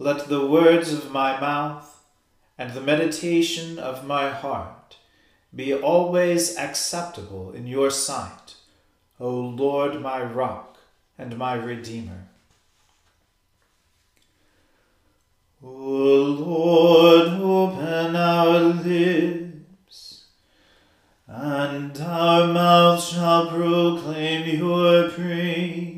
Let the words of my mouth and the meditation of my heart be always acceptable in your sight, O Lord, my rock and my redeemer. O Lord, open our lips, and our mouth shall proclaim your praise.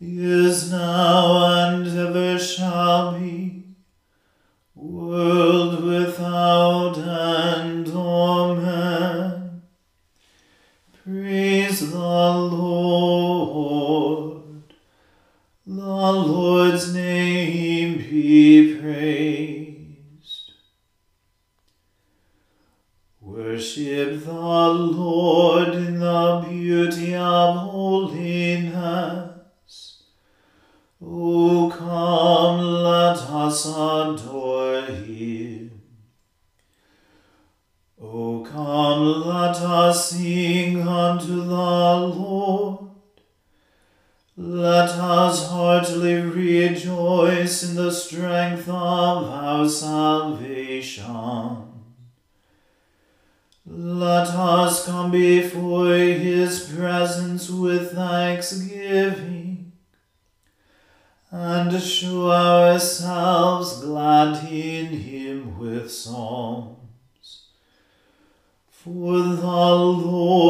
is now and ever shall be, world without For the Lord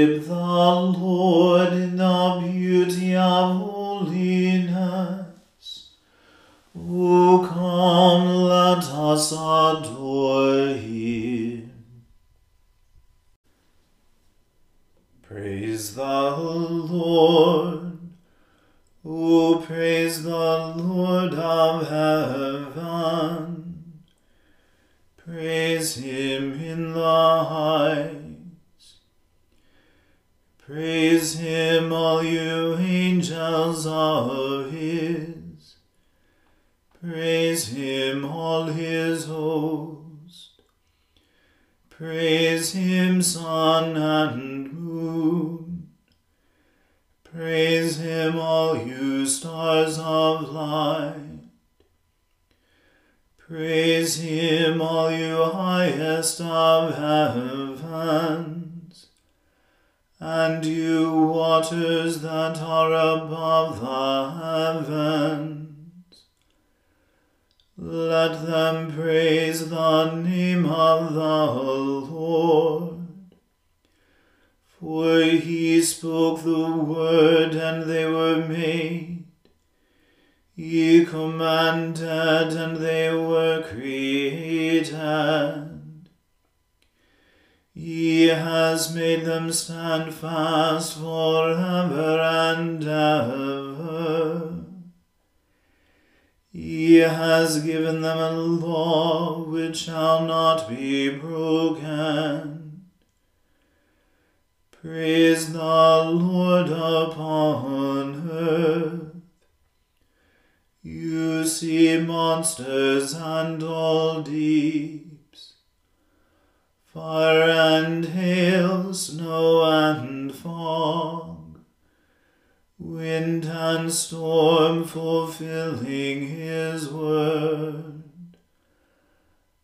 Worship the Lord in the beauty of holiness. O come, let us adore him. Praise the Lord. O praise the Lord of heaven. Praise him in the heights. Praise him, all you angels of his. Praise him, all his host. Praise him, sun and moon. Praise him, all you stars of light. Praise him, all you highest of heavens, and you waters that are above the heavens. Let them praise the name of the Lord. For he spoke the word, and they were made. He commanded, and they were created. He has made them stand fast forever and ever. He has given them a law which shall not be broken. Praise the Lord upon earth. You sea monsters and all deeps, fire and hail, snow and fog, wind and storm fulfilling his word,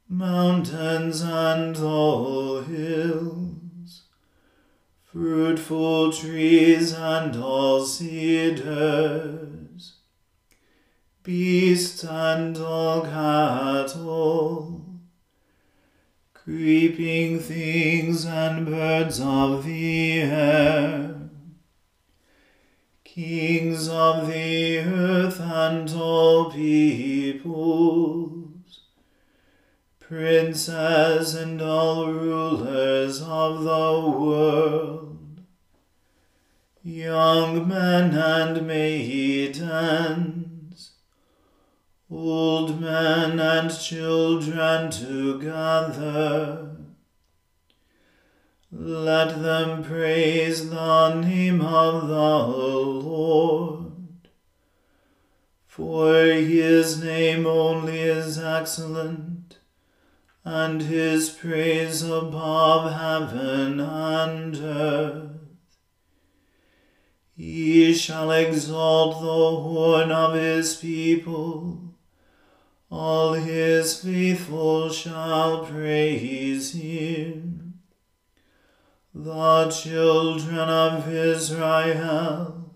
mountains and all hills, fruitful trees and all cedars. Beasts and all cattle, creeping things and birds of the air, kings of the earth and all peoples, princes and all rulers of the world, young men and maidens old men and children together. Let them praise the name of the Lord. For his name only is excellent, and his praise above heaven and earth. He shall exalt the horn of his people all his faithful shall praise him. The children of Israel,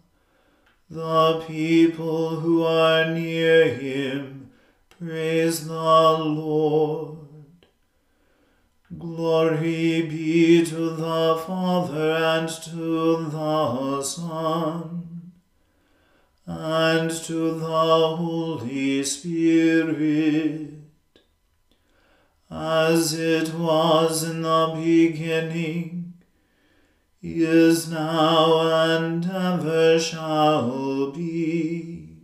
the people who are near him, praise the Lord. Glory be to the Father and to the Son and to the Holy Spirit, as it was in the beginning, is now, and ever shall be,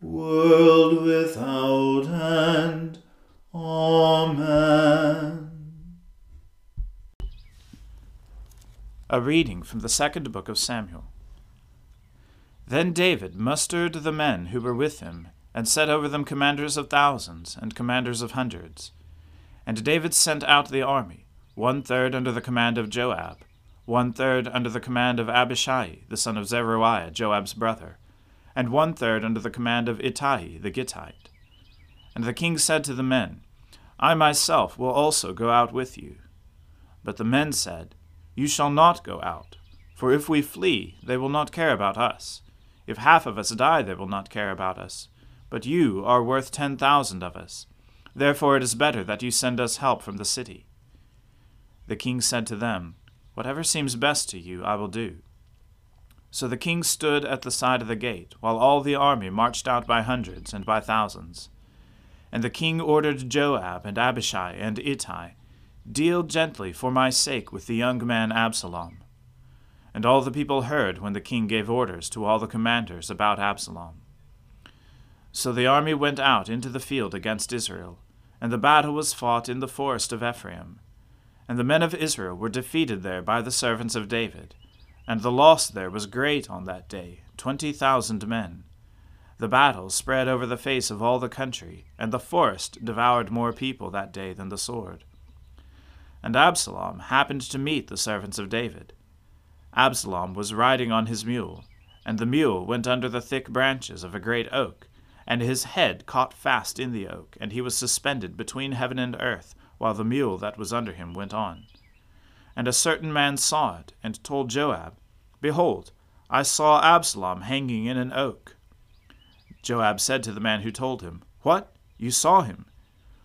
world without end. Amen. A reading from the second book of Samuel. Then David mustered the men who were with him, and set over them commanders of thousands and commanders of hundreds. And David sent out the army, one third under the command of Joab, one third under the command of Abishai, the son of Zeruiah, Joab's brother, and one third under the command of Ittai the Gittite. And the king said to the men, I myself will also go out with you. But the men said, You shall not go out, for if we flee, they will not care about us if half of us die, they will not care about us. But you are worth ten thousand of us. Therefore it is better that you send us help from the city. The king said to them, Whatever seems best to you, I will do. So the king stood at the side of the gate, while all the army marched out by hundreds and by thousands. And the king ordered Joab and Abishai and Ittai, Deal gently for my sake with the young man Absalom and all the people heard when the king gave orders to all the commanders about Absalom. So the army went out into the field against Israel, and the battle was fought in the forest of Ephraim. And the men of Israel were defeated there by the servants of David, and the loss there was great on that day, twenty thousand men. The battle spread over the face of all the country, and the forest devoured more people that day than the sword. And Absalom happened to meet the servants of David Absalom was riding on his mule, and the mule went under the thick branches of a great oak, and his head caught fast in the oak, and he was suspended between heaven and earth, while the mule that was under him went on. And a certain man saw it, and told Joab, Behold, I saw Absalom hanging in an oak. Joab said to the man who told him, What? You saw him?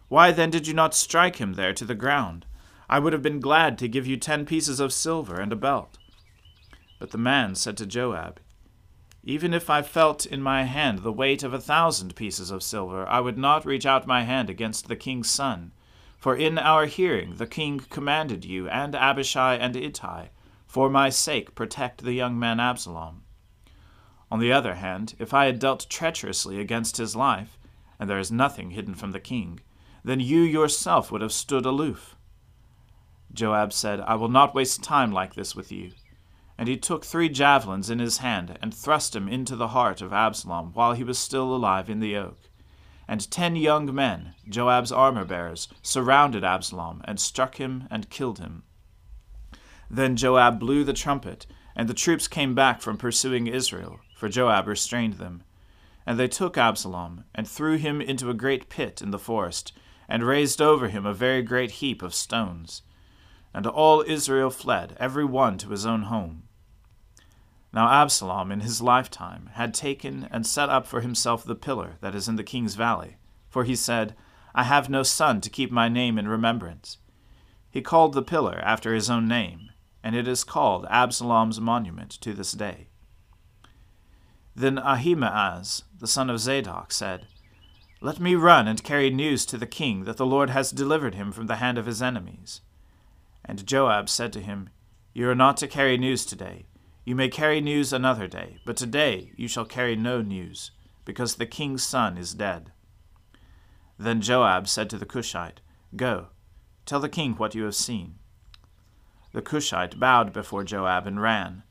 Why then did you not strike him there to the ground? I would have been glad to give you ten pieces of silver and a belt. But the man said to Joab, Even if I felt in my hand the weight of a thousand pieces of silver, I would not reach out my hand against the king's son. For in our hearing the king commanded you and Abishai and Ittai, for my sake protect the young man Absalom. On the other hand, if I had dealt treacherously against his life, and there is nothing hidden from the king, then you yourself would have stood aloof. Joab said, I will not waste time like this with you. And he took three javelins in his hand, and thrust them into the heart of Absalom while he was still alive in the oak. And ten young men, Joab's armor bearers, surrounded Absalom, and struck him and killed him. Then Joab blew the trumpet, and the troops came back from pursuing Israel, for Joab restrained them. And they took Absalom, and threw him into a great pit in the forest, and raised over him a very great heap of stones. And all Israel fled, every one to his own home. Now Absalom in his lifetime had taken and set up for himself the pillar that is in the king's valley, for he said, I have no son to keep my name in remembrance. He called the pillar after his own name, and it is called Absalom's monument to this day. Then Ahimaaz, the son of Zadok, said, Let me run and carry news to the king that the Lord has delivered him from the hand of his enemies. And Joab said to him, You are not to carry news today you may carry news another day, but today you shall carry no news, because the king's son is dead. Then Joab said to the Cushite, Go, tell the king what you have seen. The Cushite bowed before Joab and ran.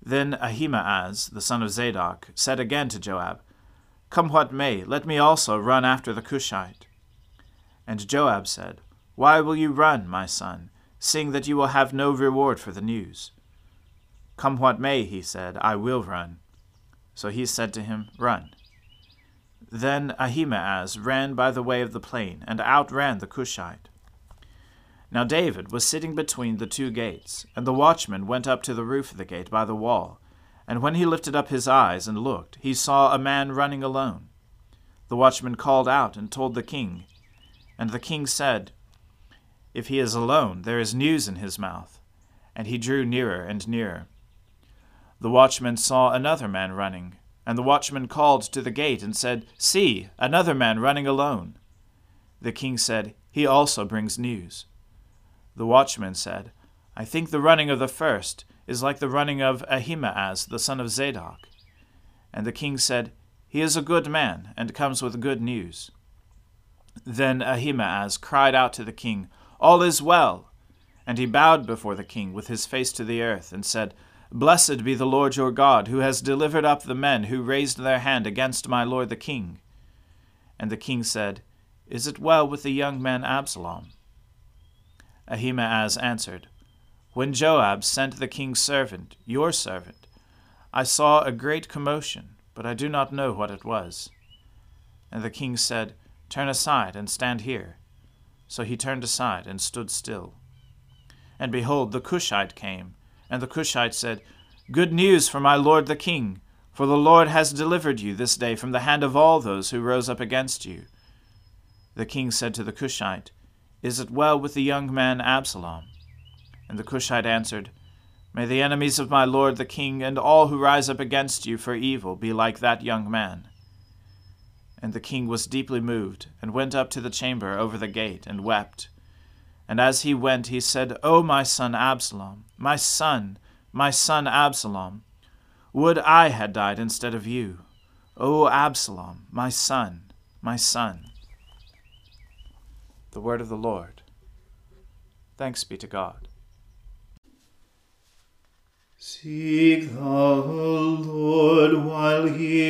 Then Ahimaaz, the son of Zadok, said again to Joab, Come what may, let me also run after the Cushite. And Joab said, Why will you run, my son, seeing that you will have no reward for the news? Come what may, he said, I will run. So he said to him, Run. Then Ahimaaz ran by the way of the plain, and outran the Cushite. Now David was sitting between the two gates, and the watchman went up to the roof of the gate by the wall. And when he lifted up his eyes and looked, he saw a man running alone. The watchman called out and told the king. And the king said, If he is alone, there is news in his mouth. And he drew nearer and nearer. The watchman saw another man running, and the watchman called to the gate and said, See, another man running alone. The king said, He also brings news. The watchman said, I think the running of the first is like the running of Ahimaaz the son of Zadok. And the king said, He is a good man, and comes with good news. Then Ahimaaz cried out to the king, All is well! And he bowed before the king with his face to the earth, and said, Blessed be the Lord your God, who has delivered up the men who raised their hand against my lord the king. And the king said, Is it well with the young man Absalom? Ahimaaz answered, When Joab sent the king's servant, your servant, I saw a great commotion, but I do not know what it was. And the king said, Turn aside and stand here. So he turned aside and stood still. And behold, the Cushite came and the Cushite said, Good news for my lord the king, for the Lord has delivered you this day from the hand of all those who rose up against you. The king said to the Cushite, Is it well with the young man Absalom? And the Cushite answered, May the enemies of my lord the king and all who rise up against you for evil be like that young man. And the king was deeply moved, and went up to the chamber over the gate, and wept. And as he went, he said, O my son Absalom, my son, my son Absalom, would I had died instead of you. O Absalom, my son, my son. The word of the Lord. Thanks be to God. Seek the Lord while he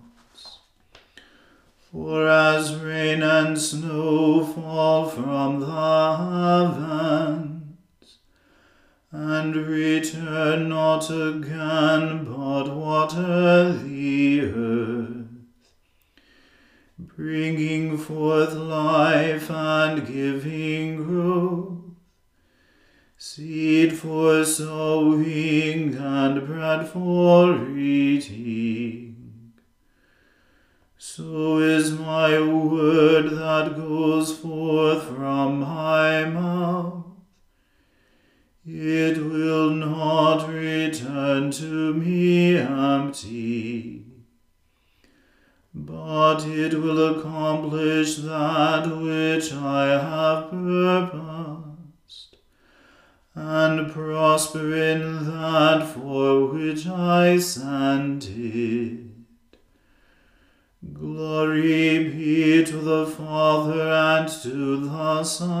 For as rain and snow fall from the heavens, and return not again, but water the earth, bringing forth life and giving growth, seed for sowing and bread for eating. So is my word that goes forth from my mouth. It will not return to me empty but it will accomplish that which I have purposed, and prosper in that for which I sent the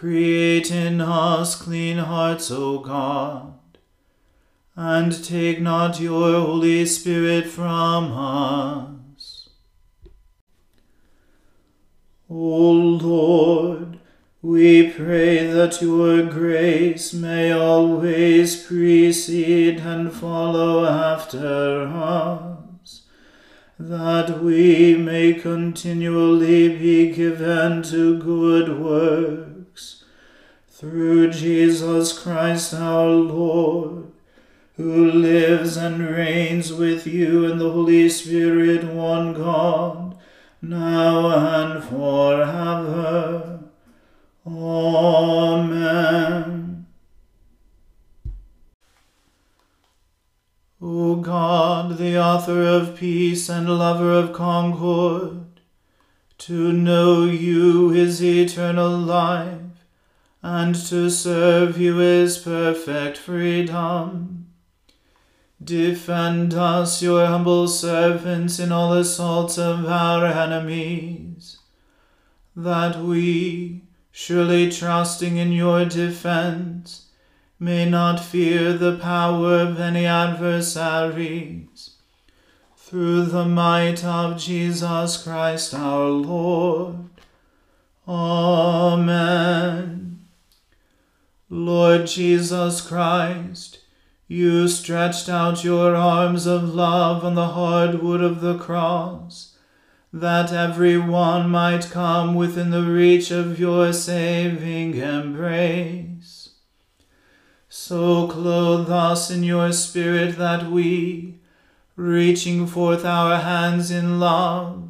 Create in us clean hearts, O God, and take not your Holy Spirit from us. O Lord, we pray that your grace may always precede and follow after us, that we may continually be given to good works, through Jesus Christ our Lord, who lives and reigns with you in the Holy Spirit, one God, now and forever. Amen. O God, the author of peace and lover of concord, to know you is eternal life, and to serve you is perfect freedom. Defend us, your humble servants, in all assaults of our enemies, that we, surely trusting in your defense, may not fear the power of any adversaries. Through the might of Jesus Christ our Lord. Amen. Lord Jesus Christ, you stretched out your arms of love on the hard wood of the cross that every one might come within the reach of your saving embrace. So clothe us in your Spirit that we, reaching forth our hands in love,